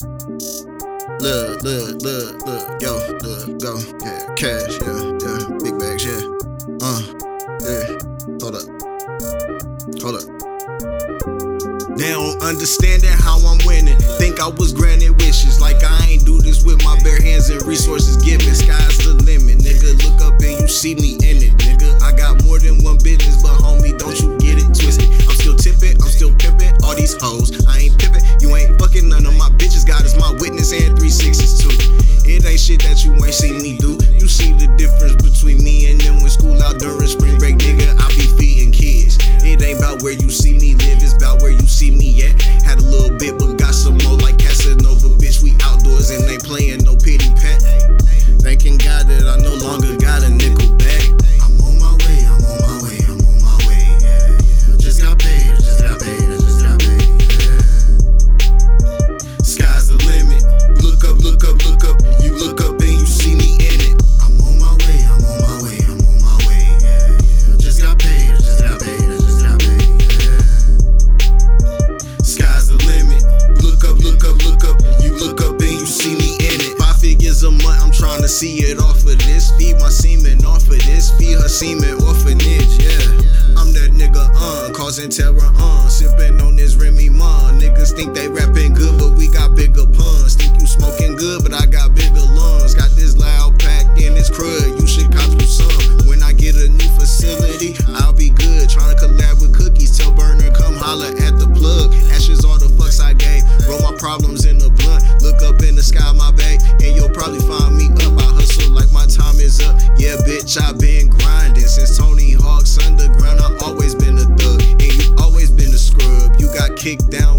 Look, look, look, look, yo, look, go, yeah, cash, yeah, yeah, big bags, yeah, uh, yeah, hold up, hold up. They don't understand how I'm winning. Think I was granted wishes, like I ain't do this with my bare hands and resources given. Sky's the limit, nigga. Look up and you see me in it, nigga. I got more than one business, but homie, don't you get it twisted. I'm still tipping, I'm still pimping all these hoes. I shit that you ain't seen me do. You see the difference between me and them when school out during spring break, nigga. I be feeding kids. It ain't about where you see me live, it's about where you see me at. Had a little bit, but got some more like Casanova, bitch. We outdoors and ain't playing no pity pat. Thanking God that I no longer Figures a month, I'm trying to see it off of this. Feed my semen off of this. Feed her semen orphanage, yeah. I'm that nigga, uh, causing terror, uh. Sipping on this Remy Ma. Niggas think they rapping good, but we got bigger puns. Think you smoking good, but I got bigger lungs. Got this loud pack in this crud. You should cop you some. When I get a new facility, I'll be good. Trying to collab with cookies. Tell Berner, come holler at the plug. Ashes all the fucks I gave. Roll my problems in the blunt. Look up in the sky, my babe, probably find me up. I hustle like my time is up. Yeah, bitch, I've been grinding since Tony Hawk's underground. I've always been a thug, and you always been a scrub. You got kicked down